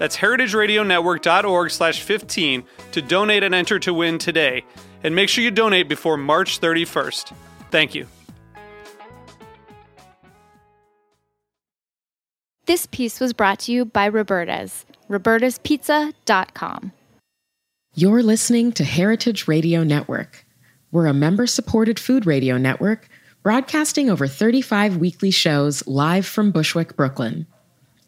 That's heritageradionetwork.org slash 15 to donate and enter to win today. And make sure you donate before March 31st. Thank you. This piece was brought to you by Roberta's, robertaspizza.com. You're listening to Heritage Radio Network. We're a member supported food radio network broadcasting over 35 weekly shows live from Bushwick, Brooklyn.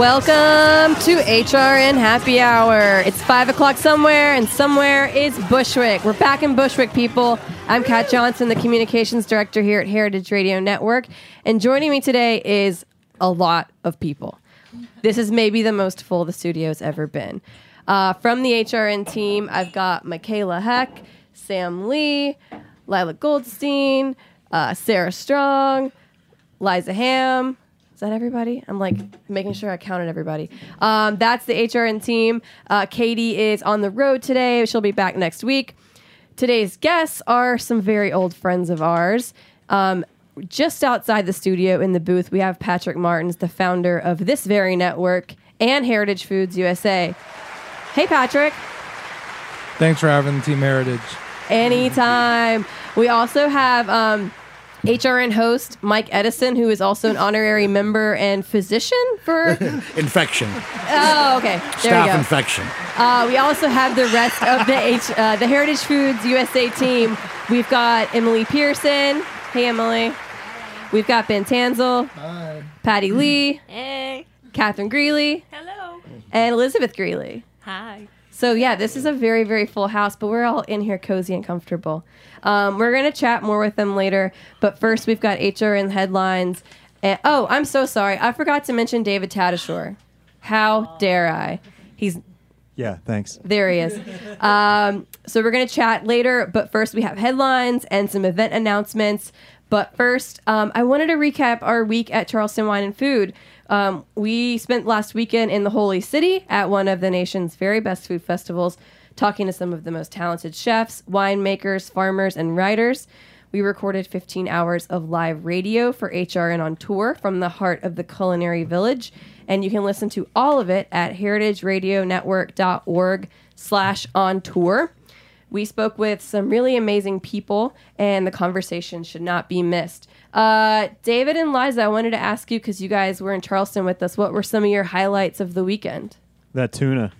Welcome to HRN Happy Hour. It's 5 o'clock somewhere, and somewhere is Bushwick. We're back in Bushwick, people. I'm Kat Johnson, the communications director here at Heritage Radio Network. And joining me today is a lot of people. This is maybe the most full the studio's ever been. Uh, from the HRN team, I've got Michaela Heck, Sam Lee, Lila Goldstein, uh, Sarah Strong, Liza Ham, is that everybody? I'm like making sure I counted everybody. Um, that's the HRN team. Uh, Katie is on the road today. She'll be back next week. Today's guests are some very old friends of ours. Um, just outside the studio in the booth, we have Patrick Martins, the founder of this very network and Heritage Foods USA. Hey, Patrick. Thanks for having the Team Heritage. Anytime. We also have um, HRN host Mike Edison, who is also an honorary member and physician for. infection. Oh, okay. There Staff we go. infection. Uh, we also have the rest of the H, uh, the Heritage Foods USA team. We've got Emily Pearson. Hey, Emily. We've got Ben Tansel. Hi. Patty Lee. Hey. Catherine Greeley. Hello. And Elizabeth Greeley. Hi. So yeah, this is a very very full house, but we're all in here cozy and comfortable. Um, we're gonna chat more with them later, but first we've got HRN headlines. And, oh, I'm so sorry, I forgot to mention David Tadashore. How dare I? He's Yeah, thanks. there. He is. Um, so we're gonna chat later, but first we have headlines and some event announcements. But first, um, I wanted to recap our week at Charleston Wine and Food. Um, we spent last weekend in the Holy City at one of the nation's very best food festivals, talking to some of the most talented chefs, winemakers, farmers, and writers. We recorded 15 hours of live radio for HRN on tour from the heart of the culinary village, and you can listen to all of it at heritageradionetwork.org slash on tour. We spoke with some really amazing people, and the conversation should not be missed. Uh, David and Liza, I wanted to ask you because you guys were in Charleston with us. What were some of your highlights of the weekend? That tuna.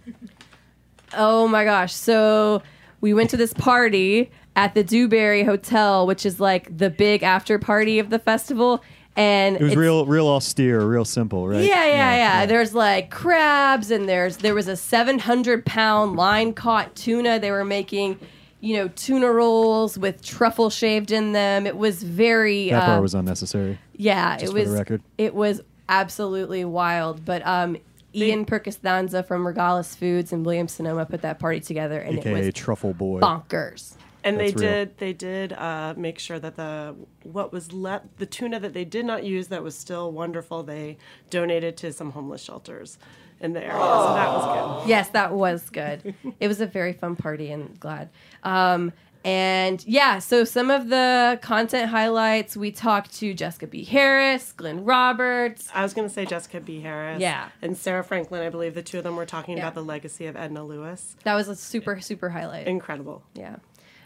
Oh my gosh! So we went to this party at the Dewberry Hotel, which is like the big after party of the festival, and It was real, real austere, real simple, right? Yeah, yeah, yeah, There's like crabs, and there's there was a 700 pound line caught tuna. They were making, you know, tuna rolls with truffle shaved in them. It was very. That part um, was unnecessary. yeah, just it for was. the record. It was absolutely wild. But um, Ian Purkayastha from Regalis Foods and William Sonoma put that party together, and it was Truffle Boy. bonkers. And That's they real. did they did uh, make sure that the what was left the tuna that they did not use that was still wonderful they donated to some homeless shelters in the area. So that was good. Yes, that was good. it was a very fun party and glad. Um, And yeah, so some of the content highlights we talked to Jessica B. Harris, Glenn Roberts. I was going to say Jessica B. Harris. Yeah. And Sara Franklin. I believe the two of them were talking Yeah. about the legacy of Edna Lewis. That was a super, super highlight. Incredible. Yeah.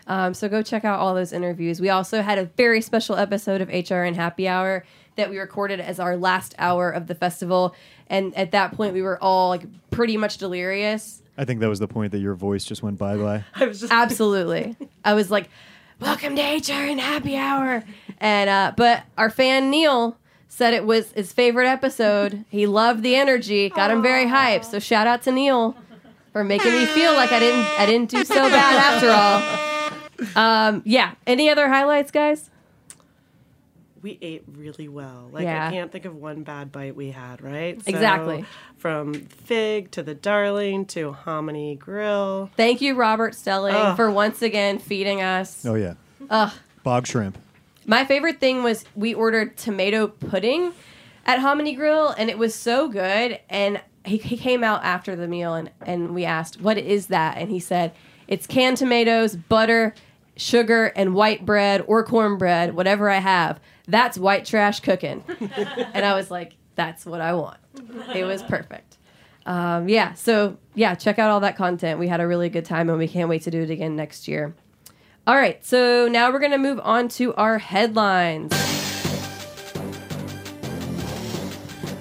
Um, so go check out all those interviews. We also had a very special episode of HRN Happy Hour that we recorded as our last hour of the festival. And at that point, we were all like pretty much delirious. I think that was the point that your voice just went bye bye. I was just Absolutely. I was like, welcome to HR and Happy Hour. And, uh, but our fan Neil said it was his favorite episode. He loved the energy, got him very hyped. So shout out to Neil for making me feel like I didn't, I didn't do so bad after all. Um, yeah. Any other highlights, guys? We ate really well. Like Yeah. I can't think of one bad bite we had, right? So, Exactly. From Fig to the Darling to Hominy Grill. Thank you, Robert Stehling, Ugh. for once again feeding us. Oh yeah. Ugh. Bog shrimp. My favorite thing was we ordered tomato pudding at Hominy Grill, and it was so good. And he, he came out after the meal, and, and we asked, What is that? And he said, It's canned tomatoes, butter, sugar, and white bread or cornbread, whatever I have. That's white trash cooking. and I was like, That's what I want. It was perfect. Um, yeah, so yeah, check out all that content. We had a really good time, and we can't wait to do it again next year. All right, so now we're going to move on to our headlines.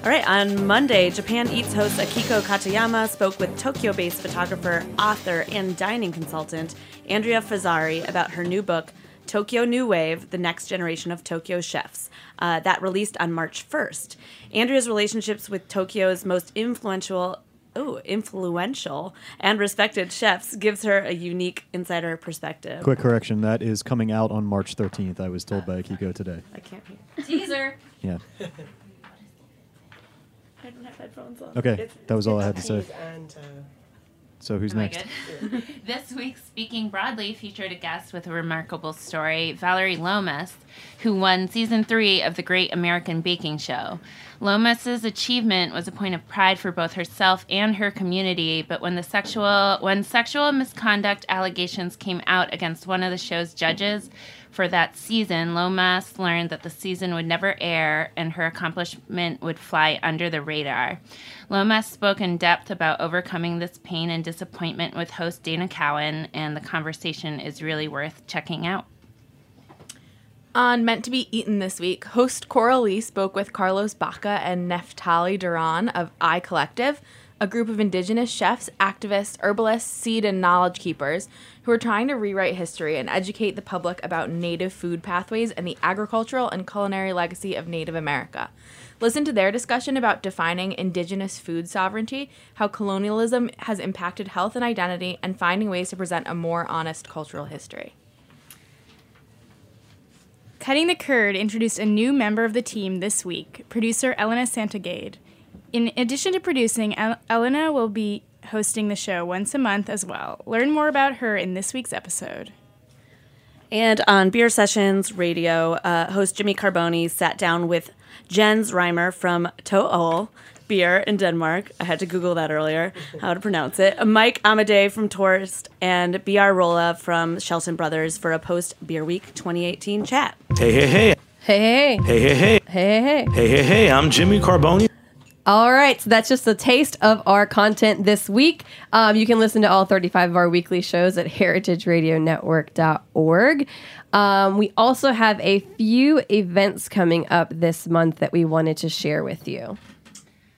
All right, on Monday, Japan Eats host Akiko Katayama spoke with Tokyo based photographer, author, and dining consultant Andrea Fazzari about her new book, Tokyo New Wave The Next Generation of Tokyo Chefs, uh, that released on March 1st. Andrea's relationships with Tokyo's most influential. Oh, influential and respected chefs gives her a unique insider perspective. Quick correction. That is coming out on March 13th. I was told by Akiko today. I can't hear. Teaser. Yeah. I don't have headphones on. Okay. That was all I had to say. And, uh, So who's I next? this week's Speaking Broadly featured a guest with a remarkable story, Vallery Lomas, who won season three of the Great American Baking Show. Lomas's achievement was a point of pride for both herself and her community, but when the sexual when sexual misconduct allegations came out against one of the show's judges for that season, Lomas learned that the season would never air and her accomplishment would fly under the radar. Lomas spoke in depth about overcoming this pain and disappointment with host Dana Cowin, and the conversation is really worth checking out. On Meant to Be Eaten this week, host Coral Lee spoke with Carlos Baca and Neftali Duran of I Collective, a group of indigenous chefs, activists, herbalists, seed, and knowledge keepers who are trying to rewrite history and educate the public about native food pathways and the agricultural and culinary legacy of Native America. Listen to their discussion about defining indigenous food sovereignty, how colonialism has impacted health and identity, and finding ways to present a more honest cultural history. Cutting the Curd introduced a new member of the team this week, producer Elena Santogade. In addition to producing, El- Elena will be hosting the show once a month as well. Learn more about her in this week's episode. And on Beer Sessions Radio, uh, host Jimmy Carbone sat down with Jens Reimer from Tool Beer in Denmark. I had to Google that earlier, how to pronounce it. Mike Amadei from Tourist and BR Rolla from Shelton Brothers for a post Beer Week 2018 chat. Hey hey, hey, hey. Hey, hey, Hey, hey, hey. hey, hey. Hey, hey, hey. I'm Jimmy Carbone. All right, so that's just a taste of our content this week. Um, you can listen to all 35 of our weekly shows at heritageradionetwork.org. Um, we also have a few events coming up this month that we wanted to share with you.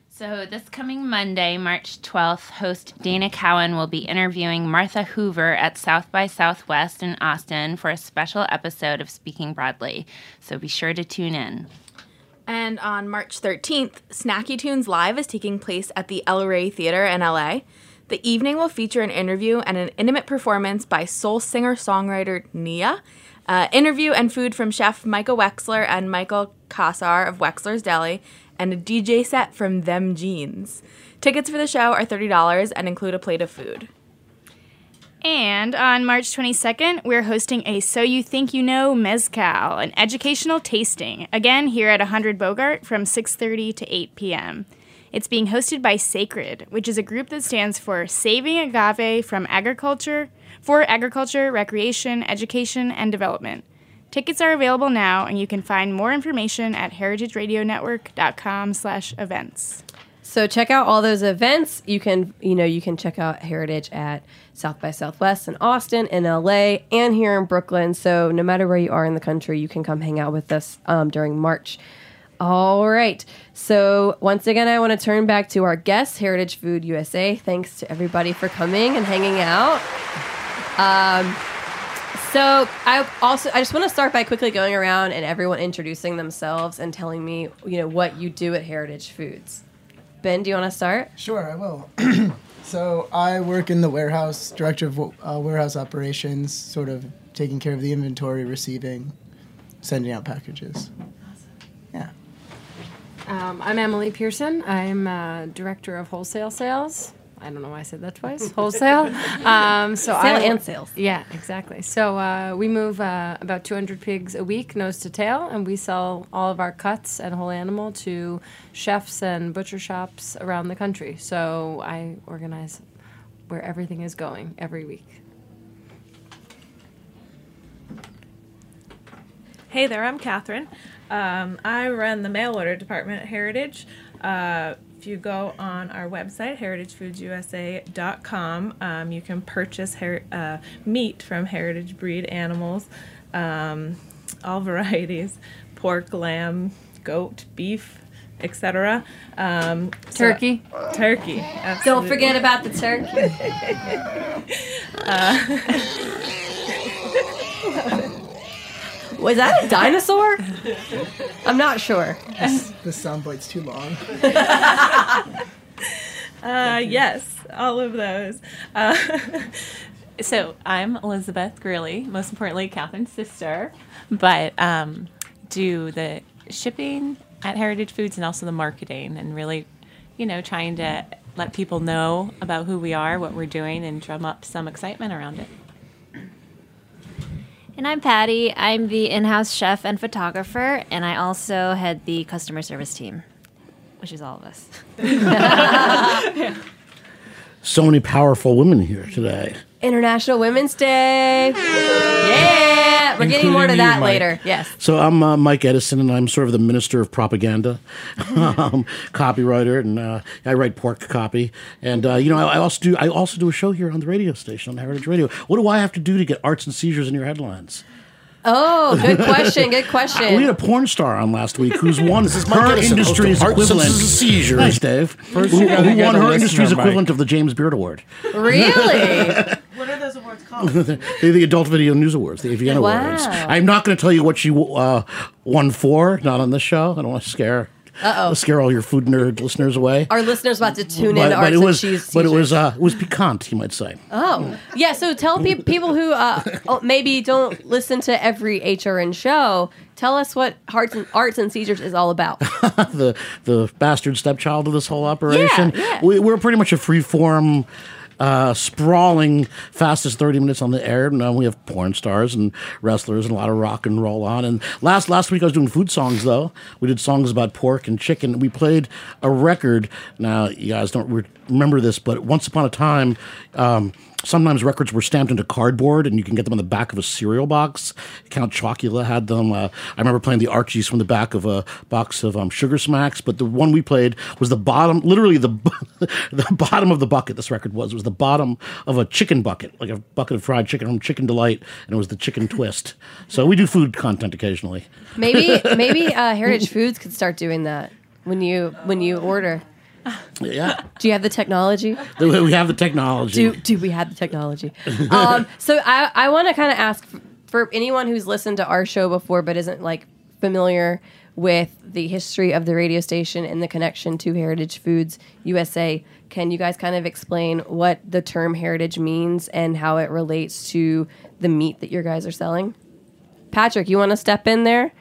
So, this coming Monday, March 12th, host Dana Cowin will be interviewing Martha Hoover at South by Southwest in Austin for a special episode of Speaking Broadly. So, be sure to tune in. And on March 13th, Snacky Tunes Live is taking place at the El Rey Theater in LA. The evening will feature an interview and an intimate performance by soul singer songwriter Nia, uh, interview and food from chef Michael Wexler and Michael Kassar of Wexler's Deli, and a DJ set from Them Jeans. Tickets for the show are $30 and include a plate of food. And on March 22nd, we're hosting a So You Think You Know Mezcal, an educational tasting, again here at 100 Bogart from 6:30 to 8 p.m. It's being hosted by Sacred, which is a group that stands for Saving Agave from Agriculture for Agriculture, Recreation, Education, and Development. Tickets are available now, and you can find more information at heritageradionetwork.com/events. So check out all those events. You can, you know, you can check out Heritage at South by Southwest in Austin, in LA, and here in Brooklyn. So no matter where you are in the country, you can come hang out with us um, during March. All right. So once again, I want to turn back to our guest, Heritage Food USA. Thanks to everybody for coming and hanging out. Um, so I also I just want to start by quickly going around and everyone introducing themselves and telling me you know what you do at Heritage Foods. Ben, do you want to start? Sure, I will. so I work in the warehouse, director of uh, warehouse operations, sort of taking care of the inventory, receiving, sending out packages. Awesome. Yeah. Um, I'm Emily Pearson. I'm uh, director of wholesale sales. I don't know why I said that twice. Wholesale. Um, so Sale I, and sales. Yeah, exactly. So uh, we move uh, about 200 pigs a week, nose to tail, and we sell all of our cuts and whole animal to chefs and butcher shops around the country. So I organize where everything is going every week. Hey there, I'm Catherine. Um, I run the mail order department at Heritage. Uh, if you go on our website, heritagefoodsusa.com, um, you can purchase her- uh, meat from heritage breed animals, um, all varieties pork, lamb, goat, beef, etc. Um, so- Turkey. turkey. Don't forget about the turkey. Was that a dinosaur? I'm not sure. This, this soundbite's too long. Uh, yes, all of those. Uh, So I'm Elizabeth Greeley, most importantly, Catherine's sister, but um, do the shipping at Heritage Foods and also the marketing, and really, you know, trying to let people know about who we are, what we're doing, and drum up some excitement around it. And I'm Patty. I'm the in house chef and photographer, and I also head the customer service team, which is all of us. So many powerful women here today. International Women's Day. Yeah, we're getting more to Including you, that Mike. later. Yes. So I'm uh, Mike Edison, and I'm sort of the minister of propaganda, um, copywriter, and uh, I write pork copy. And uh, you know, I, I also do I also do a show here on the radio station on Heritage Radio. What do I have to do to get arts and seizures in your headlines? Oh, good question. Good question. We had a porn star on last week who's won This is her Edison, host of industry's Arts and equivalent. Seizures. Thanks, Dave. First who who won her industry's equivalent of the James Beard Award. Really? What are those awards called? the, the Adult Video News Awards, the AVN Wow. Awards. I'm not going to tell you what she uh, won for, not on this show. I don't want to scare Uh-oh. scare all your food nerd listeners away. Our listeners about to tune but, in. but Arts it was, Cheese but it was, uh, it was piquant, you might say. Oh, yeah. So tell pe- people who uh, oh, maybe don't listen to every HRN show. Tell us what Arts and, Arts and Seizures is all about. the the bastard stepchild of this whole operation. yeah. We, we're pretty much a free form. Uh, sprawling fastest 30 minutes on the air. Now we have porn stars and wrestlers and a lot of rock and roll on. And last last week i was doing food songs though. We did songs about pork and chicken. We played a record. Now you guys don't re- remember this but once upon a time um, sometimes records were stamped into cardboard and you can get them on the back of a cereal box. Count chocula had them. Uh, i remember playing the archies from the back of a box of um, sugar smacks but the one we played was the bottom literally the the bottom of the bucket this record was was the bottom of a chicken bucket like a bucket of fried chicken from chicken delight and it was the chicken twist. So we do food content occasionally. Maybe maybe uh, Heritage Foods could start doing that when you when you order. Yeah Do you have the technology? we have the technology Do do we have the technology? um, so I I want to kind of ask for anyone who's listened to our show before but isn't like familiar with the history of the radio station and the connection to Heritage Foods USA. Can you guys kind of explain what the term heritage means and how it relates to the meat that your guys are selling? Patrick, you want to step in there?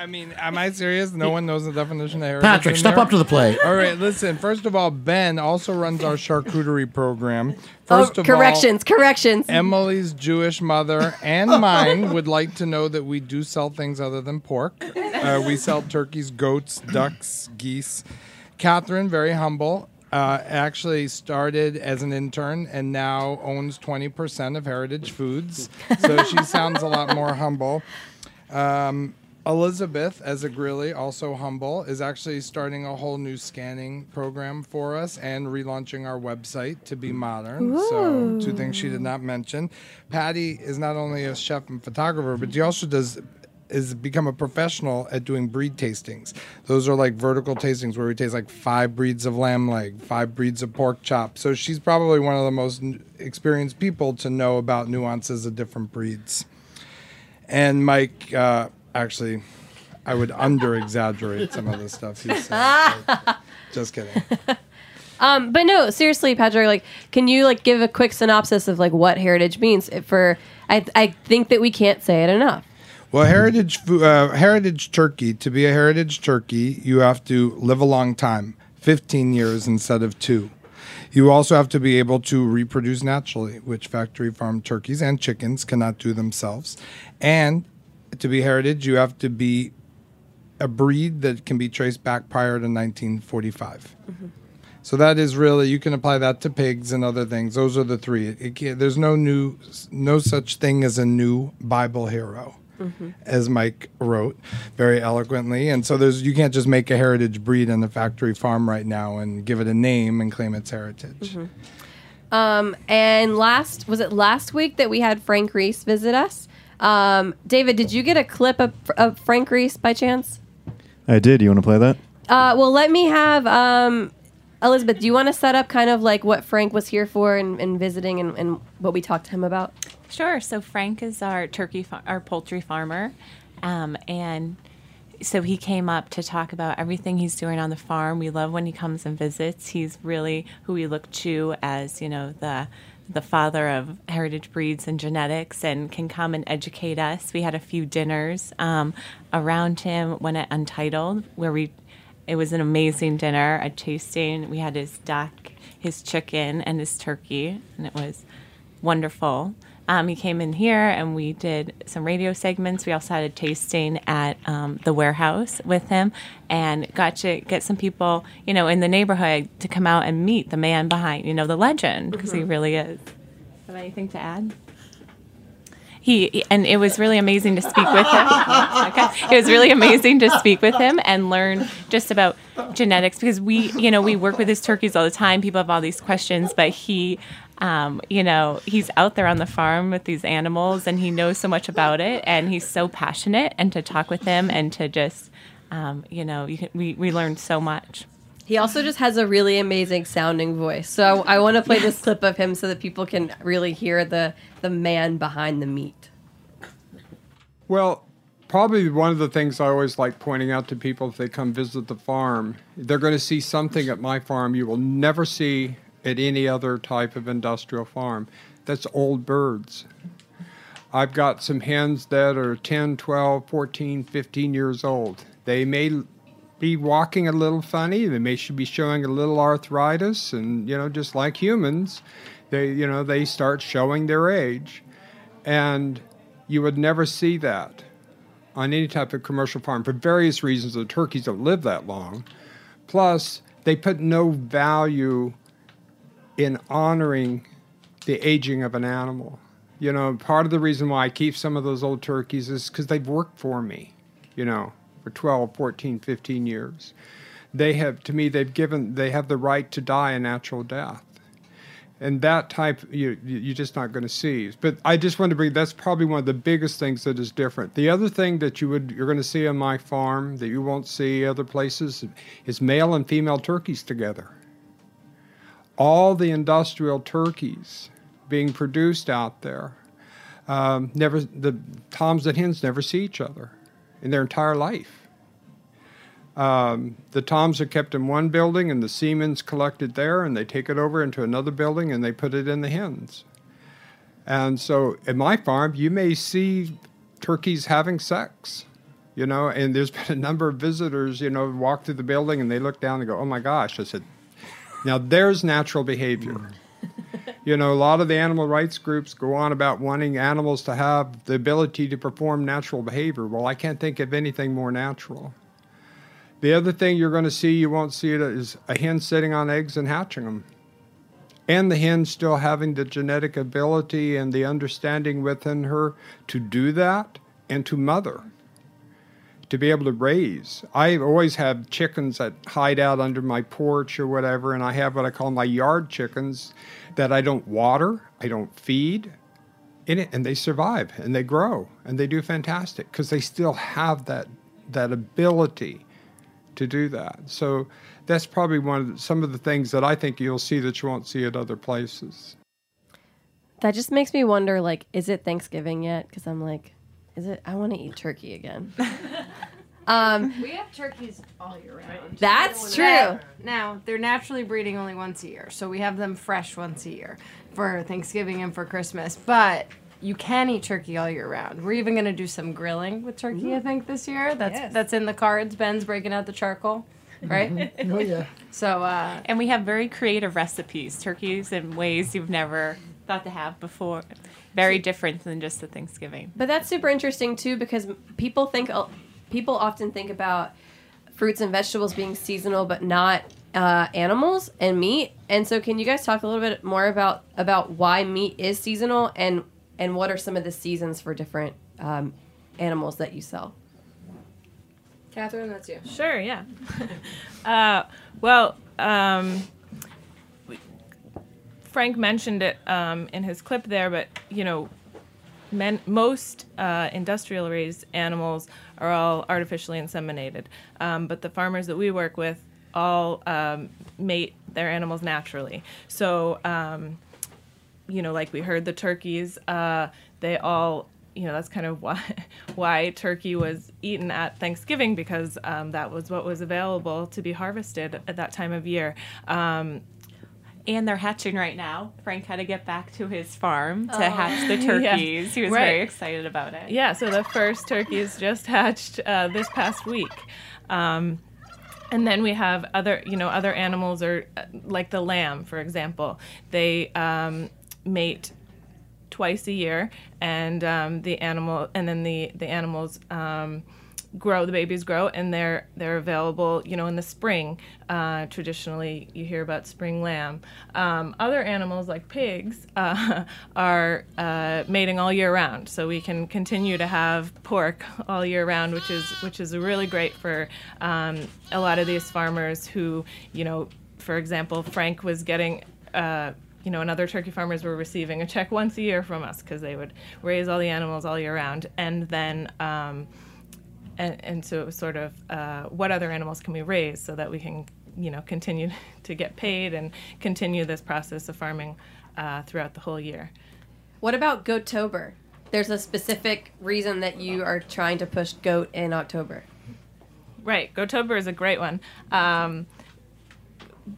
I mean, am I serious? No one knows the definition of heritage. Patrick, step there? up to the plate. All right, listen. First of all, Ben also runs our charcuterie program. Oh, First of corrections, corrections. Emily's Jewish mother and mine would like to know that we do sell things other than pork. Uh, we sell turkeys, goats, ducks, geese. Catherine, very humble, uh, actually started as an intern and now owns 20% of Heritage Foods. So she sounds a lot more humble. Um, Elizabeth, as a Greeley, also humble, is actually starting a whole new scanning program for us and relaunching our website to be modern. So, two things she did not mention. Patty is not only a chef and photographer, but she also does is become a professional at doing breed tastings. Those are like vertical tastings where we taste like five breeds of lamb leg, five breeds of pork chop. So she's probably one of the most experienced people to know about nuances of different breeds. And Mike, uh, actually, I would under exaggerate some of the stuff he said. Just kidding. Um, but no, seriously, Patrick, like, can you like give a quick synopsis of like what heritage means? For I, I think that we can't say it enough. Well, heritage uh, heritage turkey. To be a heritage turkey, you have to live a long time, fifteen years instead of two. You also have to be able to reproduce naturally, which factory farm turkeys and chickens cannot do themselves. And to be heritage, you have to be a breed that can be traced back prior to 1945. So that is really you can apply that to pigs and other things. Those are the three. It can't- there's no new, no such thing as a new Bible hero, Mhm. as Mike wrote very eloquently. And so there's you can't just make a heritage breed in the factory farm right now and give it a name and claim its heritage. Um, and last was it last week that we had Frank Reese visit us? Um, David, did you get a clip of, of Frank Reese by chance? I did. You want to play that? Uh, well, let me have um, Elizabeth. Do you want to set up kind of like what Frank was here for and, and visiting and, and what we talked to him about? Sure. So Frank is our turkey, fa- our poultry farmer, um, and so he came up to talk about everything he's doing on the farm. We love when he comes and visits. He's really who we look to as you know the the father of heritage breeds and genetics, and can come and educate us. We had a few dinners um, around him when at Untitled, where we it was an amazing dinner, a tasting. We had his duck, his chicken, and his turkey, and it was wonderful. Um, he came in here and we did some radio segments. We also had a tasting at um, the warehouse with him and got to get some people, you know, in the neighborhood to come out and meet the man behind, you know, the legend, because he Mhm. really is. Have anything to add? He and it was really amazing to speak with him. okay. It was really amazing to speak with him and learn just about genetics because we, you know, we work with his turkeys all the time. People have all these questions, but he, um, you know, he's out there on the farm with these animals and he knows so much about it and he's so passionate. And to talk with him and to just, um, you know, you can, we we learned so much. He also just has a really amazing sounding voice. So I want to play this clip of him so that people can really hear the the man behind the meat. Well, probably one of the things I always like pointing out to people if they come visit the farm, they're going to see something at my farm you will never see at any other type of industrial farm. That's old birds. I've got some hens that are 10, 12, 14, 15 years old. They may be walking a little funny. They may should be showing a little arthritis, and you know, just like humans, they you know they start showing their age, and you would never see that on any type of commercial farm for various reasons. The turkeys don't live that long. Plus, they put no value in honoring the aging of an animal. You know, part of the reason why I keep some of those old turkeys is because they've worked for me, you know, for 12, 14, 15 years. They have, to me, they've given, they have the right to die a natural death. And that type, you, you- you're just not going to see. But I just want to bring, that's probably one of the biggest things that is different. The other thing that you would, you're going to see on my farm that you won't see other places is male and female turkeys together all the industrial turkeys being produced out there. Um, never the toms and hens never see each other in their entire life. Um, the toms are kept in one building and the semen's collected there and they take it over into another building and they put it in the hens. And so at my farm you may see turkeys having sex you know and there's been a number of visitors you know walk through the building and they look down and go oh my gosh i said now there's natural behavior. you know, a lot of the animal rights groups go on about wanting animals to have the ability to perform natural behavior. Well, I can't think of anything more natural. The other thing you're going to see, you won't see it, is a hen sitting on eggs and hatching them. And the hen still having the genetic ability and the understanding within her to do that and to mother, to be able to raise. I always have chickens that hide out under my porch or whatever, and I have what I call my yard chickens that I don't water, I don't feed, in it, and they survive and they grow and they do fantastic because they still have that that ability to do that. So that's probably one of the, some of the things that I think you'll see that you won't see at other places. That just makes me wonder like, is it Thanksgiving yet? Because I'm like, is it? I want to eat turkey again. um, we have turkeys all year round. That's true. Now- Now they're naturally breeding only once a year, so we have them fresh once a year for Thanksgiving and for Christmas. But you can eat turkey all year round. We're even going to do some grilling with turkey, I think, this year. That's Yes. that's in the cards. Ben's breaking out the charcoal, right? Oh yeah. So uh, and we have very creative recipes, turkeys in ways you've never thought to have before. Very different than just the Thanksgiving. But that's super interesting too because people think people often think about fruits and vegetables being seasonal, but not uh, animals and meat. And so, can you guys talk a little bit more about about why meat is seasonal and and what are some of the seasons for different um, animals that you sell? Catherine, that's you. Sure, yeah. uh, well, um, we- Frank mentioned it um, in his clip there, but you know, men, most uh, industrial raised animals are all artificially inseminated. Um, but the farmers that we work with all um, mate their animals naturally. So, um, you know, like we heard the turkeys, uh, they all, you know, that's kind of why why turkey was eaten at Thanksgiving because um, that was what was available to be harvested at that time of year. Um, and they're hatching right now. Frank had to get back to his farm to Oh. hatch the Yeah. turkeys. He was Right. very excited about it. Yeah, so the first turkeys just hatched uh, this past week. Um, and then we have other, you know, other animals or uh, like the lamb, for example. They um, mate twice a year, and um, the animal, and then the the animals um, grow. The babies grow, and they're they're available, you know, in the spring. Uh, traditionally, you hear about spring lamb. Um, other animals like pigs uh, are uh, mating all year round, so we can continue to have pork all year round, which is which is really great for um, a lot of these farmers who, you know, for example, Frank was getting. Uh, you know, and other turkey farmers were receiving a check once a year from us because they would raise all the animals all year round, and then, um, and and so it was sort of uh, what other animals can we raise so that we can, you know, continue to get paid and continue this process of farming uh, throughout the whole year. What about Goatober? There's a specific reason that you are trying to push goat in October. Right, Goatober is a great one. Um,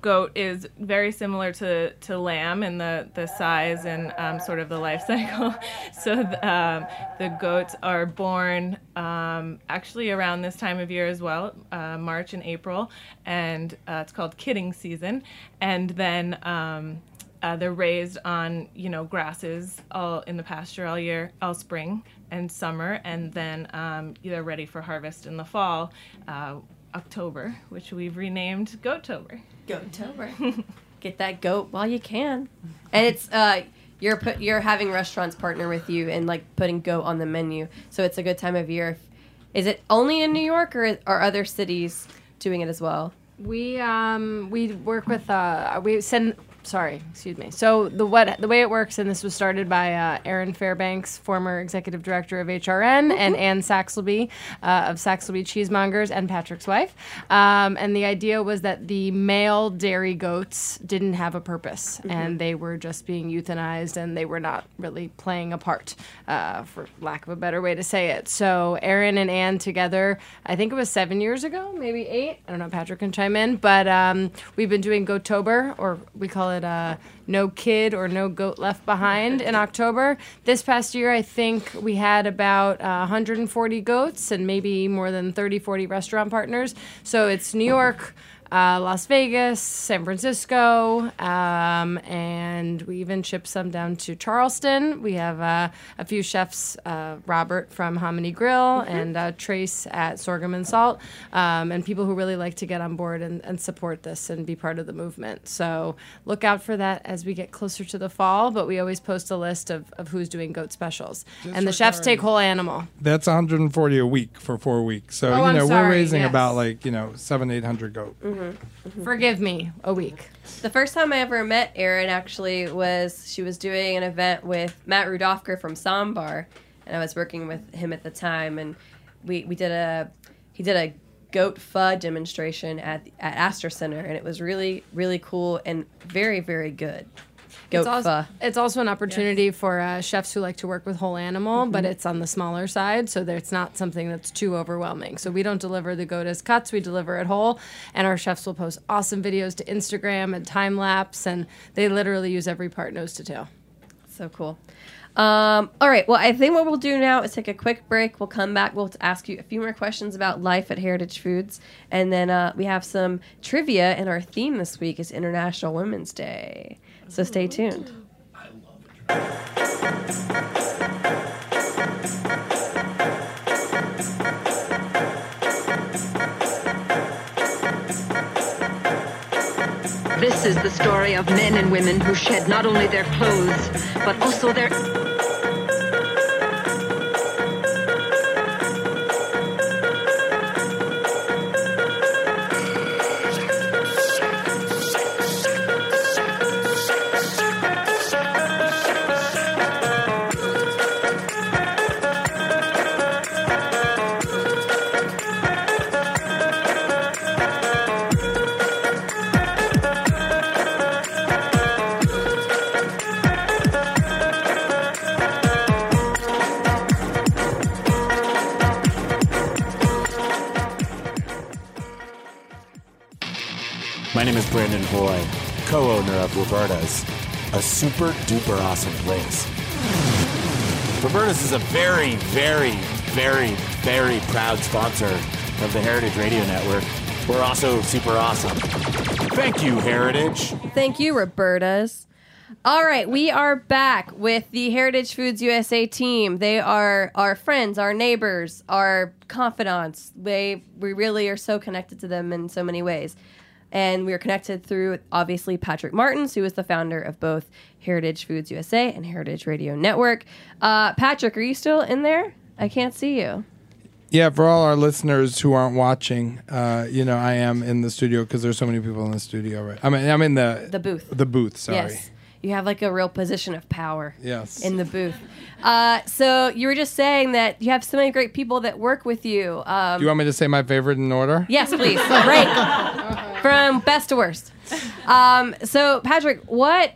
goat is very similar to, to lamb in the, the size and um, sort of the life cycle. so the, um, the goats are born um, actually around this time of year as well, uh, March and April, and uh, it's called kidding season. And then um, uh, they're raised on you know grasses all in the pasture all year, all spring and summer, and then um, they're ready for harvest in the fall, uh, October, which we've renamed Goatober. Goatober. Get that goat while you can. And it's uh you're put you're having restaurants partner with you and like putting goat on the menu. So it's a good time of year. Is it only in New York or are other cities doing it as well? We um we work with uh we send sorry excuse me. So the what the way it works and this was started by uh, Erin Fairbanks former executive director of HRN and Ann Saxelby uh, of Saxelby Cheesemongers and Patrick's wife. Um, and the idea was that the male dairy goats didn't have a purpose and they were just being euthanized and they were not really playing a part uh, for lack of a better way to say it. So Erin and Ann together I think it was seven years ago maybe eight I don't know Patrick can chime in but um, we've been doing Goatober or we call it uh, No Kid or No Goat Left Behind in October. This past year, I think we had about uh, 140 goats and maybe more than 30, 40 restaurant partners. So it's New York. Uh, Las Vegas, San Francisco, um, and we even ship some down to Charleston. We have uh, a few chefs, uh, Robert from Hominy Grill and uh, Trace at Sorghum and Salt, um, and people who really like to get on board and, and support this and be part of the movement. So look out for that as we get closer to the fall. But we always post a list of, of who's doing goat specials, Just and the chefs take whole animal. That's 140 a week for four weeks. So Oh, you know we're raising yes. about like you know seven eight hundred goat. Forgive me, a week. The first time I ever met Erin actually was she was doing an event with Matt Rudofker from Ssäm Bar, and I was working with him at the time, and we, we did a he did a goat pho demonstration at at Astor Center, and it was really really cool and very very good. Goat it's also, pho. it's also an opportunity for uh, chefs who like to work with whole animal, but Mhm. it's on the smaller side, so that it's not something that's too overwhelming. So we don't deliver the goat as cuts; we deliver it whole, and our chefs will post awesome videos to Instagram and time lapse, and they literally use every part nose to tail. So cool. Um, all right. Well, I think what we'll do now is take a quick break. We'll come back. We'll ask you a few more questions about life at Heritage Foods, and then uh, we have some trivia. And our theme this week is International Women's Day. So stay tuned. This is the story of men and women who shed not only their clothes, but also their. Brandon Hoy, co-owner of Roberta's, a super duper awesome place. Roberta's is a very, very, very, very proud sponsor of the Heritage Radio Network. We're also super awesome. Thank you, Heritage. Thank you, Roberta's. All right, we are back with the Heritage Foods USA team. They are our friends, our neighbors, our confidants. They we really are so connected to them in so many ways. And we are connected through obviously Patrick Martins, who is the founder of both Heritage Foods USA and Heritage Radio Network. Uh, Patrick, are you still in there? I can't see you. Yeah, for all our listeners who aren't watching, uh, you know, I am in the studio because there's so many people in the studio. Right? I mean, I'm in the The booth. The booth. Sorry. Yes. You have like a real position of power. Yes. In the booth. Uh, so you were just saying that you have so many great people that work with you. Um, Do you want me to say my favorite in order? Yes, please. Great. From best to worst. Um, so Patrick, what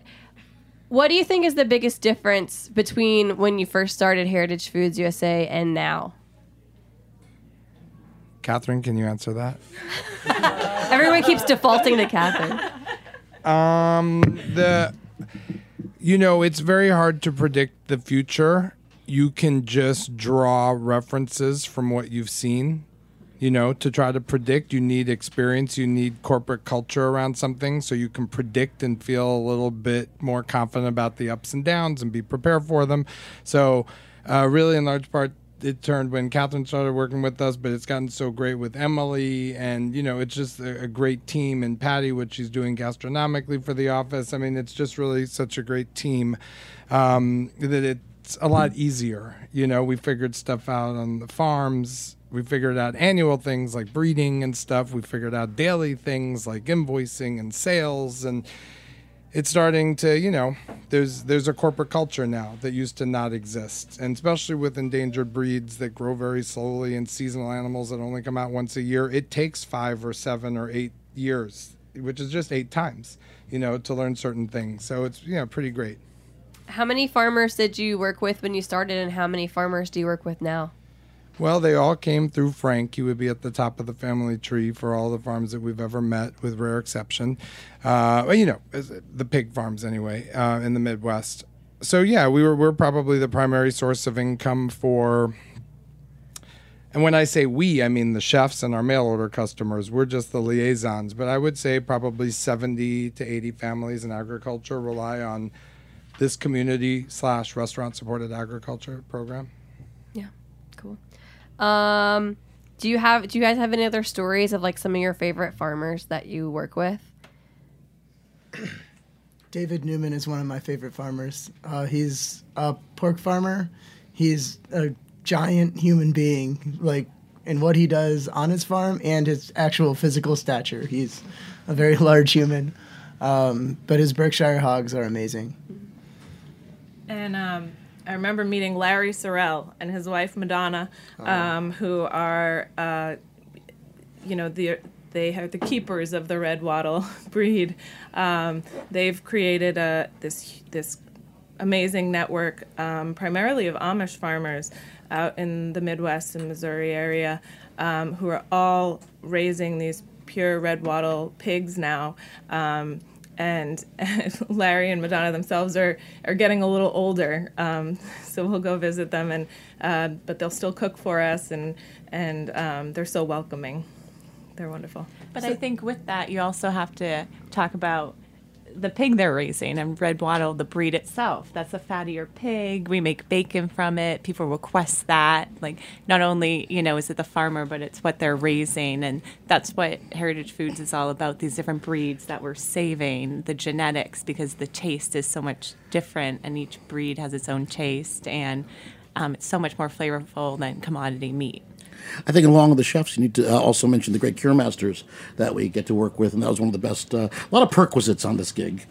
what do you think is the biggest difference between when you first started Heritage Foods USA and now? Catherine, can you answer that? Everyone keeps defaulting to Catherine. Um, the, you know, it's very hard to predict the future. You can just draw references from what you've seen. You know, to try to predict, you need experience, you need corporate culture around something so you can predict and feel a little bit more confident about the ups and downs and be prepared for them. So, uh, really, in large part, it turned when Catherine started working with us, but it's gotten so great with Emily, and you know, it's just a, a great team. And Patty, what she's doing gastronomically for the office, I mean, it's just really such a great team um, that it's a lot easier. You know, we figured stuff out on the farms. We figured out annual things like breeding and stuff. We figured out daily things like invoicing and sales and it's starting to you know there's there's a corporate culture now that used to not exist and especially with endangered breeds that grow very slowly and seasonal animals that only come out once a year it takes five or seven or eight years which is just eight times you know to learn certain things so it's you know pretty great How many farmers did you work with when you started, and how many farmers do you work with now? Well, they all came through Frank. He would be at the top of the family tree for all the farms that we've ever met, with rare exception. Uh, well, you know, the pig farms anyway, uh, in the Midwest. So yeah, we were we're probably the primary source of income for and when I say we, I mean the chefs and our mail order customers. We're just the liaisons. But I would say probably 70 to 80 families in agriculture rely on this community slash restaurant supported agriculture program. Yeah, cool. Um, do you have? Do you guys have any other stories of like some of your favorite farmers that you work with? David Newman is one of my favorite farmers. Uh, he's a pork farmer. He's a giant human being, like in what he does on his farm and his actual physical stature. He's a very large human. Um, but his Berkshire hogs are amazing. And um, I remember meeting Larry Sorrell and his wife Madonna, Oh. um, who are, uh, you know, the they are the keepers of the red wattle breed. Um, they've created a this this amazing network, um, primarily of Amish farmers out in the Midwest and Missouri area, um, who are all raising these pure red wattle pigs now. Um, and, Larry and Madonna themselves are, are getting a little older, um, so we'll go visit them, and uh, but they'll still cook for us, and and um, they're so welcoming. They're wonderful. But I think with that, you also have to talk about the pig they're raising and red wattle, the breed itself. That's a fattier pig. We make bacon from it. People request that. Like, not only, you know, is it the farmer, but it's what they're raising. And that's what Heritage Foods is all about these different breeds that we're saving, the genetics, because the taste is so much different and each breed has its own taste. And um, it's so much more flavorful than commodity meat. I think along with the chefs, you need to uh, also mention the great cure masters that we get to work with, and that was one of the best. Uh, a lot of perquisites on this gig,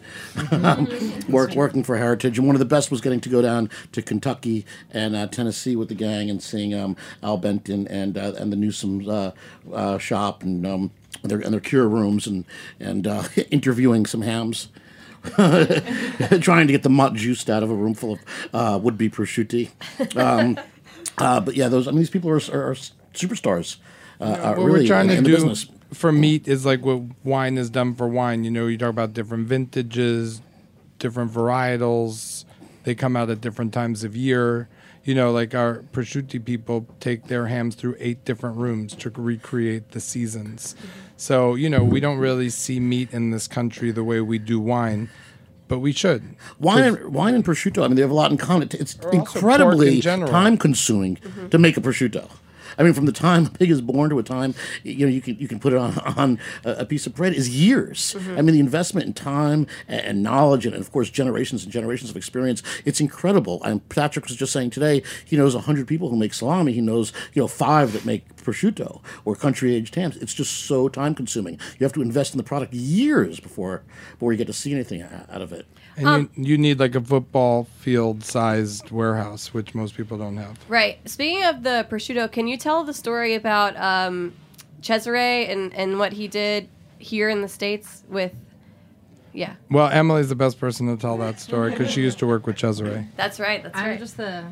um, work, working for Heritage, and one of the best was getting to go down to Kentucky and uh, Tennessee with the gang and seeing um, Al Benton and uh, and the Newsom's uh, uh, shop and um, their and their cure rooms and and uh, interviewing some hams. trying to get the mutt juiced out of a room full of uh, would-be prosciutti. Um, uh, but yeah, those I mean, these people are, are, are superstars. Uh, are what really we're trying in, to in do business. for meat is like what wine is done for wine. You know, you talk about different vintages, different varietals. They come out at different times of year. You know, like our prosciutto people take their hams through eight different rooms to recreate the seasons. So, you know, we don't really see meat in this country the way we do wine, but we should. Wine, and, wine and prosciutto. I mean, they have a lot in common. It's Or also pork incredibly in time-consuming to make a prosciutto. I mean, from the time a pig is born to a time you know you can you can put it on on a piece of bread is years. Mhm. I mean, the investment in time and, and knowledge, and, of course generations and generations of experience. It's incredible. And Patrick was just saying today he knows hundred people who make salami. He knows you know five that make prosciutto or country aged hams. It's just so time consuming. You have to invest in the product years before before you get to see anything out of it. And Um, you, you need like a football field sized warehouse, which most people don't have. Right. Speaking of the prosciutto, can you tell the story about um, Cesare and, and what he did here in the States with. Yeah. Well, Emily's the best person to tell that story because she used to work with Cesare. That's right. That's I'm right. just the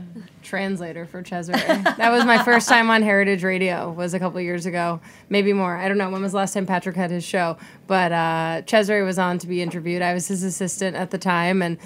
translator for Cesare. that was my first time on Heritage Radio. Was a couple years ago, maybe more. I don't know when was the last time Patrick had his show, but uh, Cesare was on to be interviewed. I was his assistant at the time, and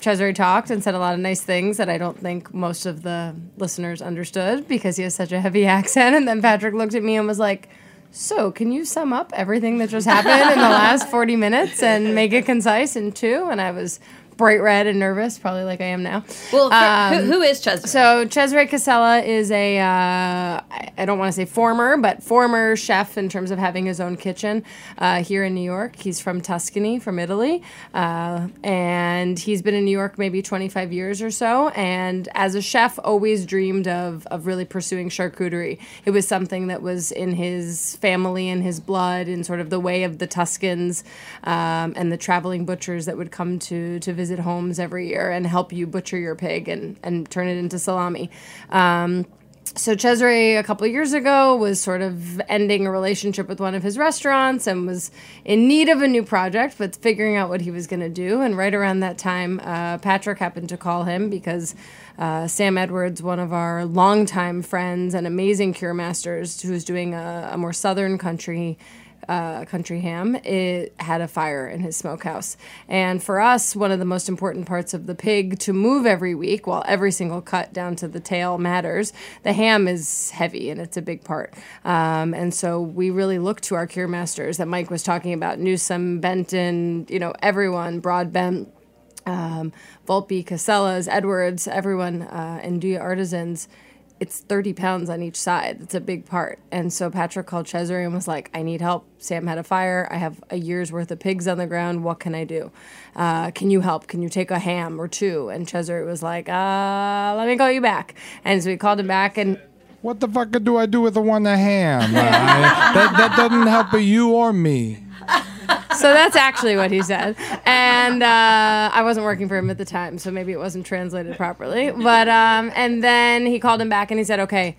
Cesare talked and said a lot of nice things that I don't think most of the listeners understood because he has such a heavy accent. And then Patrick looked at me and was like. So, can you sum up everything that just happened in the last 40 minutes and make it concise in two? And I was bright red and nervous, probably like I am now. Well, for- who- who is Cesare? So, Cesare Casella is a, uh, I don't want to say former, but former chef in terms of having his own kitchen uh, here in New York. He's from Tuscany, from Italy. Uh, and he's been in New York maybe 25 years or so. And as a chef, always dreamed of, of really pursuing charcuterie. It was something that was in his family and his blood, in sort of the way of the Tuscans um, and the traveling butchers that would come to, to visit homes every year and help you butcher your pig and, and turn it into salami. Um, so Cesare a couple years ago was sort of ending a relationship with one of his restaurants and was in need of a new project, but figuring out what he was going to do. And right around that time, uh, Patrick happened to call him because uh, Sam Edwards, one of our longtime friends and amazing cure masters, who's doing a, a more southern country uh, country ham, it had a fire in his smokehouse. And for us, one of the most important parts of the pig to move every week, while every single cut down to the tail matters, the ham is heavy and it's a big part. Um, and so we really look to our cure masters that Mike was talking about Newsom, Benton, you know, everyone, Broadbent um, Volpe, Casellas, Edwards, everyone, uh, and Duya Artisans, it's 30 pounds on each side. It's a big part. And so Patrick called Cesare and was like, I need help. Sam had a fire. I have a year's worth of pigs on the ground. What can I do? Uh, can you help? Can you take a ham or two? And Cesare was like, uh, let me call you back. And so we called him back and What the fuck do I do with the one a ham? I- that, that doesn't help you or me. So that's actually what he said. And uh, I wasn't working for him at the time, so maybe it wasn't translated properly. But um, and then he called him back and he said, "Okay,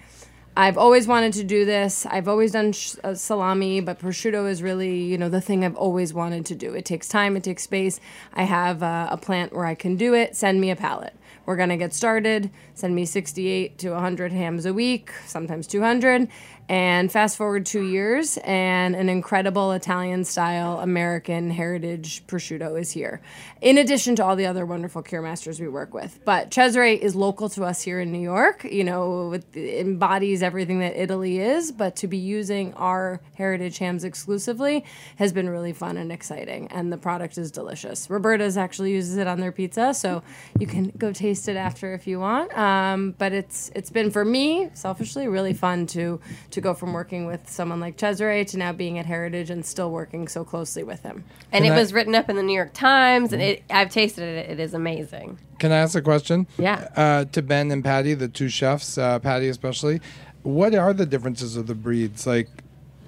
I've always wanted to do this. I've always done sh- uh, salami, but prosciutto is really, you know, the thing I've always wanted to do. It takes time, it takes space. I have uh, a plant where I can do it. Send me a pallet." We're gonna get started. Send me 68 to 100 hams a week, sometimes 200. And fast forward two years, and an incredible Italian style American heritage prosciutto is here. In addition to all the other wonderful cure masters we work with. But Cesare is local to us here in New York, you know, embodies everything that Italy is. But to be using our heritage hams exclusively has been really fun and exciting. And the product is delicious. Roberta's actually uses it on their pizza, so you can go taste it after if you want. Um, but it's it's been for me, selfishly, really fun to to go from working with someone like Cesare to now being at Heritage and still working so closely with him. And Can it I- was written up in the New York Times, and it, I've tasted it. It is amazing. Can I ask a question? Yeah. Uh, to Ben and Patty, the two chefs, uh, Patty especially, what are the differences of the breeds? Like,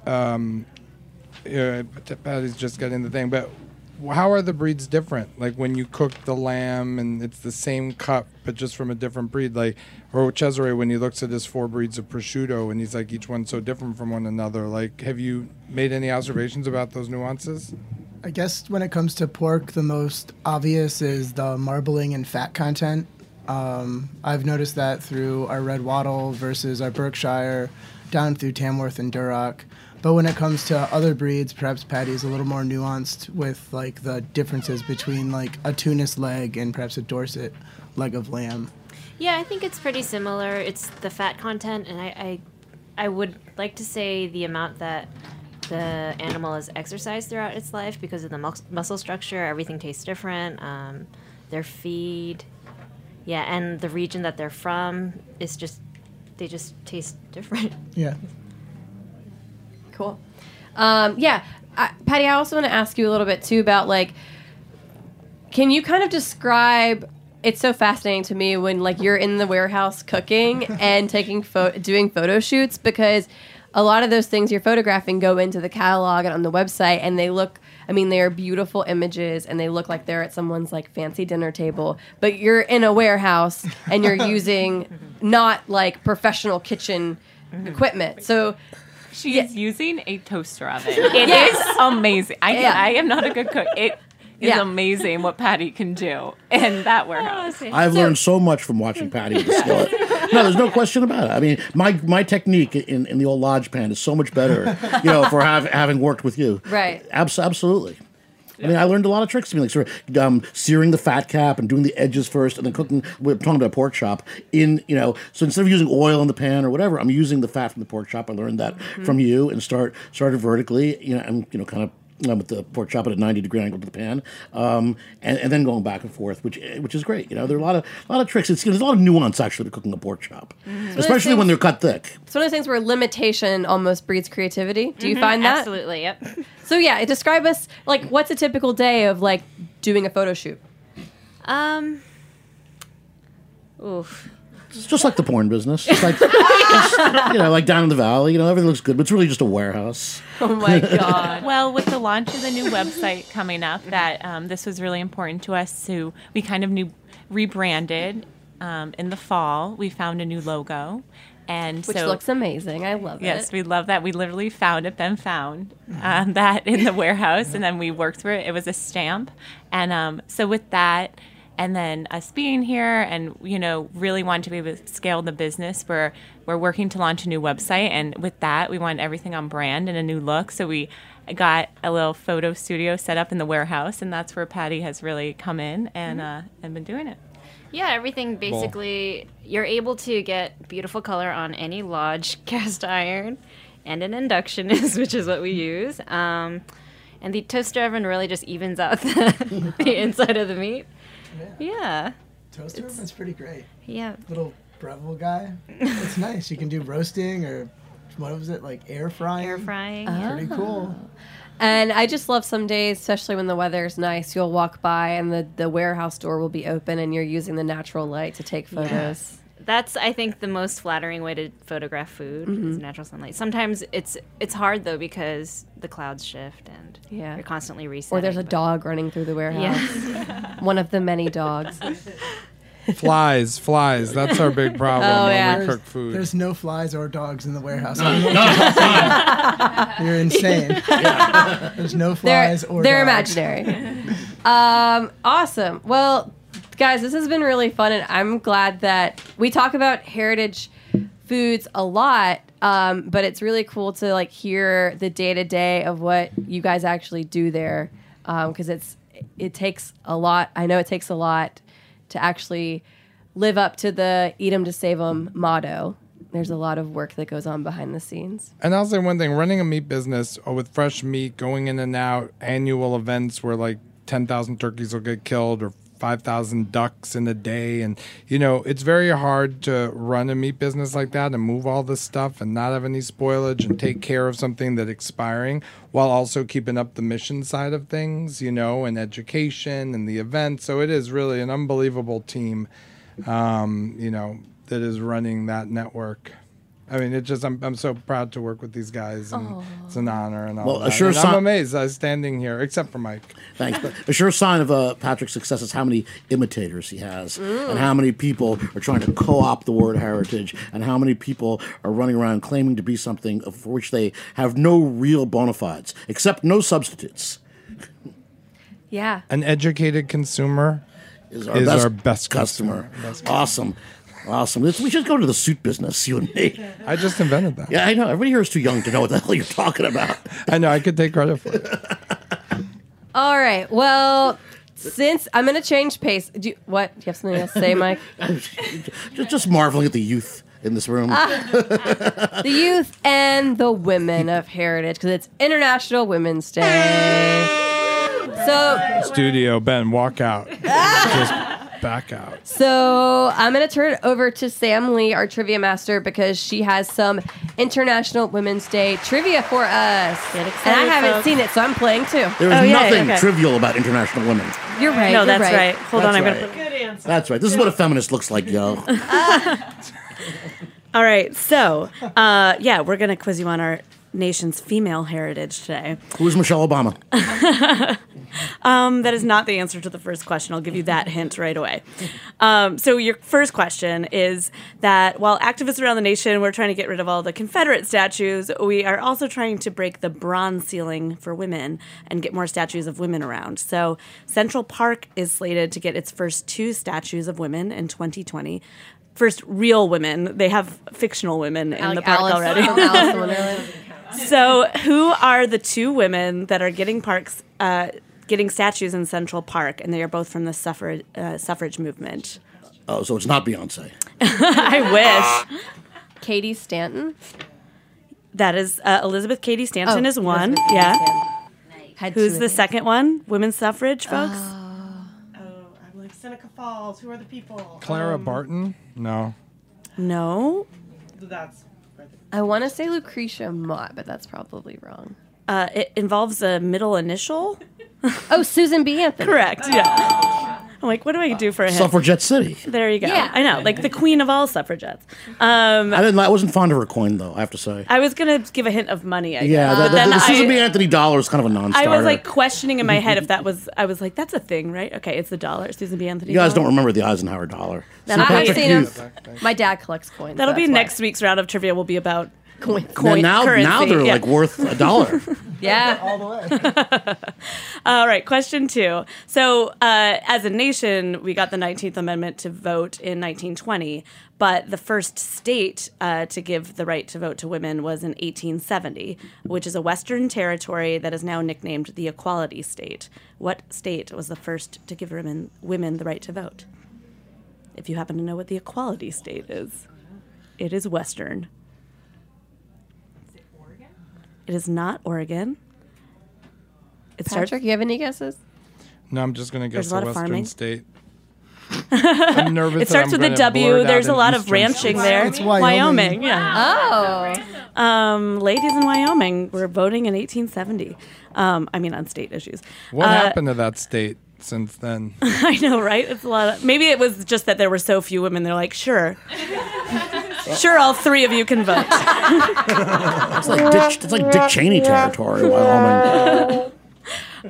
um, uh, Patty's just getting the thing, but how are the breeds different? Like when you cook the lamb and it's the same cut, but just from a different breed. Like, or Cesare when he looks at his four breeds of prosciutto and he's like, each one's so different from one another. Like, have you made any observations about those nuances? I guess when it comes to pork, the most obvious is the marbling and fat content. Um, I've noticed that through our Red Wattle versus our Berkshire, down through Tamworth and Duroc. But when it comes to other breeds, perhaps Patty's a little more nuanced with like the differences between like a Tunis leg and perhaps a Dorset leg of lamb. Yeah, I think it's pretty similar. It's the fat content, and I, I, I would like to say the amount that the animal is exercised throughout its life because of the mus- muscle structure. Everything tastes different. Um, their feed, yeah, and the region that they're from is just they just taste different. Yeah. Cool. Um, yeah, I, Patty. I also want to ask you a little bit too about like, can you kind of describe? It's so fascinating to me when like you're in the warehouse cooking and taking pho- doing photo shoots because a lot of those things you're photographing go into the catalog and on the website and they look I mean they are beautiful images and they look like they're at someone's like fancy dinner table but you're in a warehouse and you're using not like professional kitchen equipment so She is using a toaster oven. It is Yes. amazing. I, Yeah. I am not a good cook. It is Yeah. amazing what Patty can do in that oh, warehouse. I've learned so much from watching Patty with the skillet. No, there's no question about it. I mean, my my technique in, in the old lodge pan is so much better, you know, for have, having worked with you. Right. Abs- absolutely. I mean, I learned a lot of tricks. I mean, like sort of um, searing the fat cap and doing the edges first, and then cooking. We're talking about pork chop in, you know. So instead of using oil in the pan or whatever, I'm using the fat from the pork chop. I learned that from you, and start started vertically. You know, and you know, kind of um, with the pork chop at a 90 degree angle to the pan, um, and, and then going back and forth, which which is great. You know, there are a lot of a lot of tricks. It's, there's a lot of nuance actually to cooking a pork chop, Mhm. especially when they're cut thick. It's one of those things where limitation almost breeds creativity. Do you Mhm, find that? absolutely, yep. So yeah, describe us like what's a typical day of like doing a photo shoot? Um. Oof. It's just like the porn business. It's like it's, you know, like down in the valley. You know, everything looks good, but it's really just a warehouse. Oh my god! well, with the launch of the new website coming up, that um, this was really important to us. To we kind of new rebranded um, in the fall. We found a new logo, and Which so looks amazing. I love Yes, it. Yes, we love that. We literally found it, then found um, that in the warehouse, and then we worked through it. It was a stamp, and um, so with that, and then us being here and you know really want to be able to scale the business. We're we're working to launch a new website and with that we want everything on brand and a new look. So we got a little photo studio set up in the warehouse and that's where patty has really come in and uh, and been doing it. Yeah, everything basically you're able to get beautiful color on any lodge cast iron and an induction is which is what we use. Um, and the toaster oven really just evens out the, the inside of the meat. Yeah. Toaster oven's pretty great. Yeah. Little Breville guy. It's nice. You can do roasting or what was it like air frying? Air frying. Pretty cool. And I just love some days, especially when the weather's nice, you'll walk by and the, the warehouse door will be open and you're using the natural light to take photos. Yes. That's I think the most flattering way to photograph food is Mhm. natural sunlight. Sometimes it's it's hard though because the clouds shift and Yeah. you're constantly resetting. Or there's a but- dog running through the warehouse. Yes. One of the many dogs. flies, flies. That's our big problem Oh, when yeah. we There's, cook food. there's no flies or dogs in the warehouse. No, I don't know no, you're talking about. You're insane. There's no flies they're, or they're dogs. imaginary. um, awesome. Well, guys, this has been really fun, and I'm glad that we talk about heritage foods a lot. Um, but it's really cool to like hear the day to day of what you guys actually do there, because it's it takes a lot. I know it takes a lot to actually live up to the "Eat 'em to save 'em" motto. There's a lot of work that goes on behind the scenes. And I'll say one thing: running a meat business uh, with fresh meat, going in and out, annual events where like ten thousand turkeys will get killed or five thousand ducks in a day, and you know it's very hard to run a meat business like that and move all this stuff and not have any spoilage and take care of something that's expiring while also keeping up the mission side of things, you know, and education and the event. So it is really an unbelievable team, um, you know, that is running that network. I mean, it just I'm I'm so proud to work with these guys, and it's an honor and all Well, a that. sure And sign- I'm amazed I was standing here, except for Mike. Thanks. But a sure sign of uh, Patrick's success is how many imitators he has, Mm. and how many people are trying to co-opt the word heritage, and how many people are running around claiming to be something for which they have no real bona fides, except no substitutes. Yeah. An educated consumer Is our, is our our best best, customer. Best Awesome. Awesome. Let's- We should go to the suit business, you and me. I just invented that. Yeah, I know. Everybody here is too young to know what the hell you're talking about. I know. I could take credit for it. All right. Well, since I'm going to change pace. Do you, what? Do you have something else to say, Mike? just, just marveling at the youth in this room. Ah. the youth and the women of heritage because it's International Women's Day. So, Studio Ben, walk out. just back out. so I'm going to turn it over to Sam Lee, our trivia master, because she has some International Women's Day trivia for us. and I haven't folks. seen it, so I'm playing too. There is nothing trivial about international women. You're right. No, you're that's right. right. Hold on, I'm right. gonna. put Good answer. That's right. This is what a feminist looks like, yo. All right, so uh, yeah, we're gonna quiz you on our nation's female heritage today. Who's Michelle Obama? Um, that is not the answer to the first question. I'll give you that hint right away. Um, so, your first question is that while activists around the nation were trying to get rid of all the Confederate statues, we are also trying to break the bronze ceiling for women and get more statues of women around. So, Central Park is slated to get its first two statues of women in 2020. First, real women. They have fictional women in Like the park Alice already. from Alice in Wonderland. So, who are the two women that are getting parks, uh, getting statues in Central Park, and they are both from the suffrage uh, suffrage movement? Oh, so it's not Beyonce. I wish. Katie Stanton. That is uh, Elizabeth Katie Stanton Oh, is one. Elizabeth yeah. Had Who's the of these. second one? Women's suffrage folks. Oh, I'm like Seneca Falls. Who are the people? Clara Um, Barton? No. no. That's I want to say Lucretia Mott, but that's probably wrong. Uh, it involves a middle initial. oh, Susan B. Anthony. Correct. Yeah. I'm like, what do I do for a hint? Suffragette City. There you go. Yeah. I know, like the queen of all suffragettes. Um, I didn't. I wasn't fond of her coin, though. I have to say. I was gonna give a hint of money. I yeah, guess. the, But the, then the Susan I- B. Anthony dollar is kind of a I non-starter. I was like questioning in my head if that was. I was like, that's a thing, right? Okay, it's the dollar. Susan B. Anthony. you guys dollar. don't remember the Eisenhower dollar. Then I- I've Patrick seen 'em. Youth. My dad collects coins. That'll be that's why. next week's round of trivia. Will be about Coin, Now, now, now they're like worth a dollar. Yeah. All the way. All right, question two. So, uh, as a nation, we got the 19th Amendment to vote in 1920, but the first state uh, to give the right to vote to women was in 1870, which is a Western territory that is now nicknamed the Equality State. What state was the first to give women, women the right to vote? If you happen to know what the Equality State is, it is Western. It is not Oregon. It starts. Patrick, you have any guesses? No, I'm just gonna There's guess a a, lot of Western farming. state. I'm nervous. It starts that I'm with a gonna W. blurt out There's a lot of ranching state. there. It's Wyoming. yeah. Oh. Um, ladies in Wyoming were voting in 1870. Um, I mean, on state issues. What Uh, happened to that state since then? I know, right? It's a lot. Of, maybe it was just that there were so few women. They're like, sure, sure, all three of you can vote. It's like Dick, it's like Dick Cheney territory, Wyoming.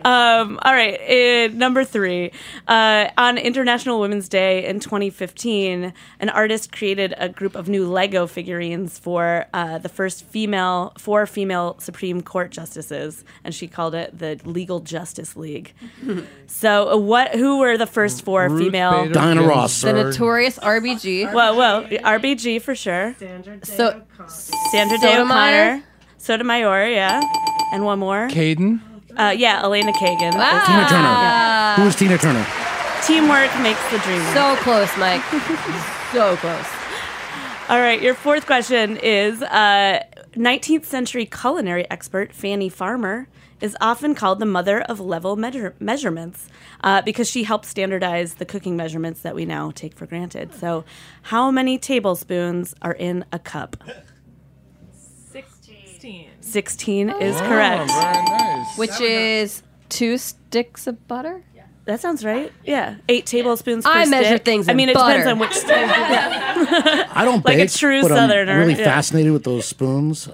Um, all right, uh, number three. Uh, on International Women's Day in 2015, an artist created a group of new Lego figurines for uh, the first female, four female Supreme Court justices, and she called it the Legal Justice League. so, uh, what? Who were the first four Ruth female? Bader Diana Ross. The notorious RBG. Well, well, RBG for sure. Sandra Day So, Sandra Day Sotomayor? O'Connor, Sotomayor, yeah, and one more. Caden. Uh, yeah, Elena Kagan. Tina Turner. Who is Tina Turner? Teamwork makes the dream work. So close, Mike. so close. All right, your fourth question is uh, 19th century culinary expert Fanny Farmer is often called the mother of level measure- measurements uh, because she helped standardize the cooking measurements that we now take for granted. So, how many tablespoons are in a cup? 16. 16 Oh, is Oh, correct. very nice. Which is two sticks of butter? That sounds right. Yeah, eight tablespoons. Per I measure stick. things I in mean, it butter. depends on which stick. I don't like bake, a true but Southerner. I'm really yeah. fascinated with those spoons.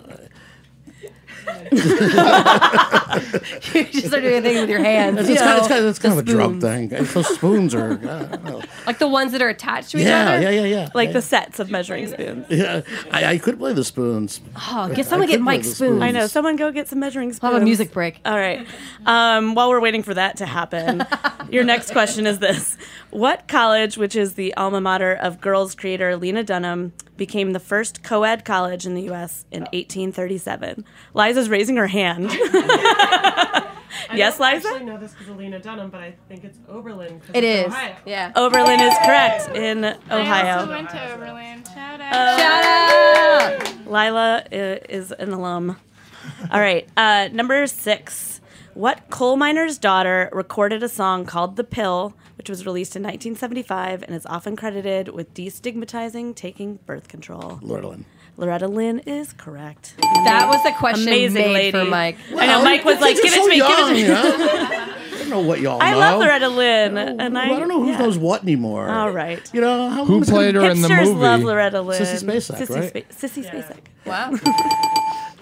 You just start doing things with your hands. It's, you it's kind, of, it's kind of, it's kind of a drug thing. It's Those spoons are. I don't know. Like the ones that are attached to each Yeah, other? yeah, yeah, yeah. Like the sets of measuring spoons. Yeah, I, I could play the spoons. Oh, get someone get Mike's the spoons. I know. Someone go get some measuring spoons. We'll have a music break. All right. Um, while we're waiting for that to happen, your next question is this: What college, which is the alma mater of girls creator Lena Dunham, became the first co-ed college in the U.S. in 1837? Liza's raising her hand. I yes, don't Liza. I actually know this because of Lena Dunham, but I think it's Oberlin. It it's is. Ohio. Yeah. Oberlin is correct in I Ohio. also went to Oberlin. Shout out. Shout out! Lila is an alum. All right, uh, number six. What coal miner's daughter recorded a song called "The Pill," which was released in 1975 and is often credited with destigmatizing taking birth control? Loretta Lynn. Loretta Lynn is correct. That was the question Amazing made lady. for Mike. I know Mike was like, You're "Give it to me, give it to me." yeah. I don't know what y'all I know. love Loretta Lynn, and I, I don't know who yeah. knows what anymore. All right. You know how Who long is it played gonna- her in the Hipsters movie? love Loretta Lynn. Sissy Spacek, Sissy, right? Spa- Sissy Spacek. Wow. Um,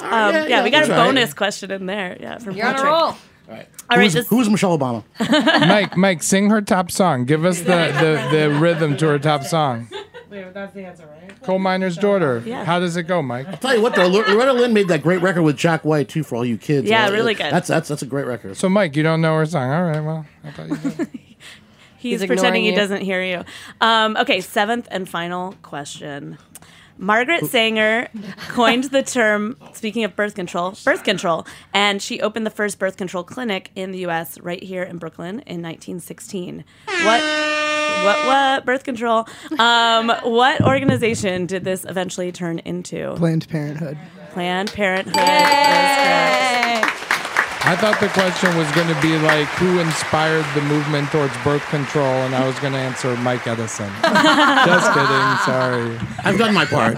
yeah, yeah, yeah, we got a that's right. bonus question in there. Yeah, from You're on a Patrick. roll. All right, Who's, this- who's Michelle Obama? Mike, Mike, sing her top song. Give us the, the, the rhythm to her top song. Wait, that's the answer, right? Coal miner's daughter. Yeah. How does it go, Mike? I'll tell you what, though, Loretta Lynn made that great record with Jack White too for all you kids. Yeah, Uh, really good. That's that's that's a great record. So, Mike, you don't know her song. All right, well, I thought you did. He's, He's pretending he you. doesn't hear you. Um, okay, seventh and final question. Margaret Sanger coined the term, speaking of birth control, birth control, and she opened the first birth control clinic in the U.S. right here in Brooklyn in 1916. What? What? What? Birth control. Um, what organization did this eventually turn into? Planned Parenthood. Planned Parenthood. Is correct. I thought the question was going to be like, who inspired the movement towards birth control? And I was going to answer Mike Edison. Just kidding. Sorry. I've done my part.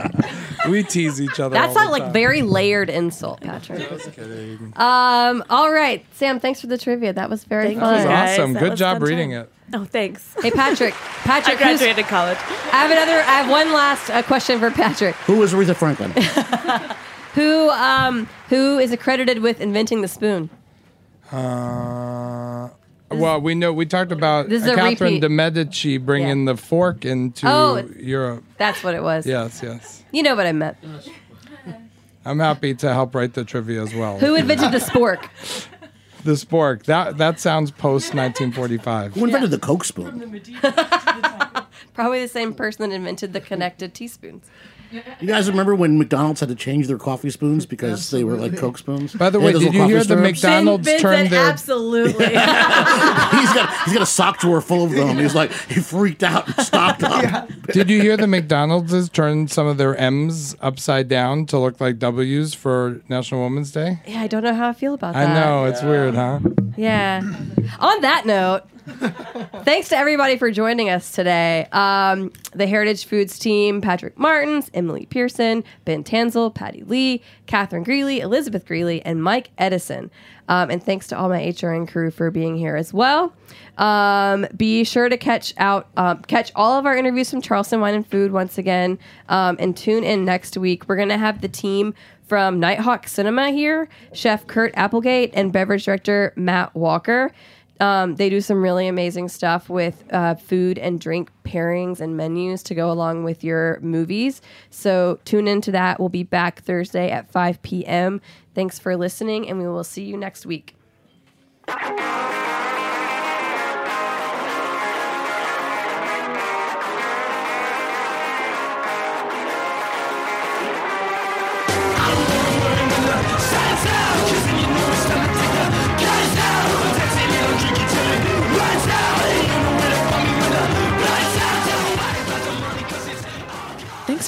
We tease each other. That's not like very layered insult, Patrick. Just kidding. Um, all right, Sam. Thanks for the trivia. That was very Thank fun. you, guys. Awesome. That Good was job fun reading time. it. Oh, thanks. Hey, Patrick. I Patrick, who's- graduated college. I have another. I have one last uh, question for Patrick. Who was Aretha Franklin? Who um who is accredited with inventing the spoon? Uh, well, we know we talked about This is a Catherine repeat. de Medici bringing the fork into Oh. Europe. That's what it was. Yes, yes. You know what I meant. I'm happy to help write the trivia as well. Who invented the spork? the spork? That that sounds post 1945. Who invented the Coke spoon? Probably the same person that invented the connected teaspoons. You guys remember when McDonald's had to change their coffee spoons because they were like Coke spoons? By the way, had did you hear coffee the? McDonald's Vin turned their absolutely. he's got he's got a sock drawer full of them. He's like he freaked out and stopped up. Did you hear the McDonald's has turned some of their M's upside down to look like W's for National Women's Day? yeah, I don't know how I feel about that. I know it's weird, huh? Yeah. On that note, thanks to everybody for joining us today. Um, the Heritage Foods team Patrick Martins, Emily Pearson, Ben Tansel, Patty Lee, Catherine Greeley, Elizabeth Greeley, and Mike Edison. Um, and thanks to all my HRN crew for being here as well. Um, be sure to catch out um, catch all of our interviews from Charleston Wine and Food once again, um, and tune in next week. We're gonna have the team from Nitehawk Cinema here, Chef Kurt Applegate and beverage director Matt Walker. Um, they do some really amazing stuff with uh, food and drink pairings and menus to go along with your movies. So tune into that. We'll be back Thursday at 5 p.m. Thanks for listening, and we will see you next week.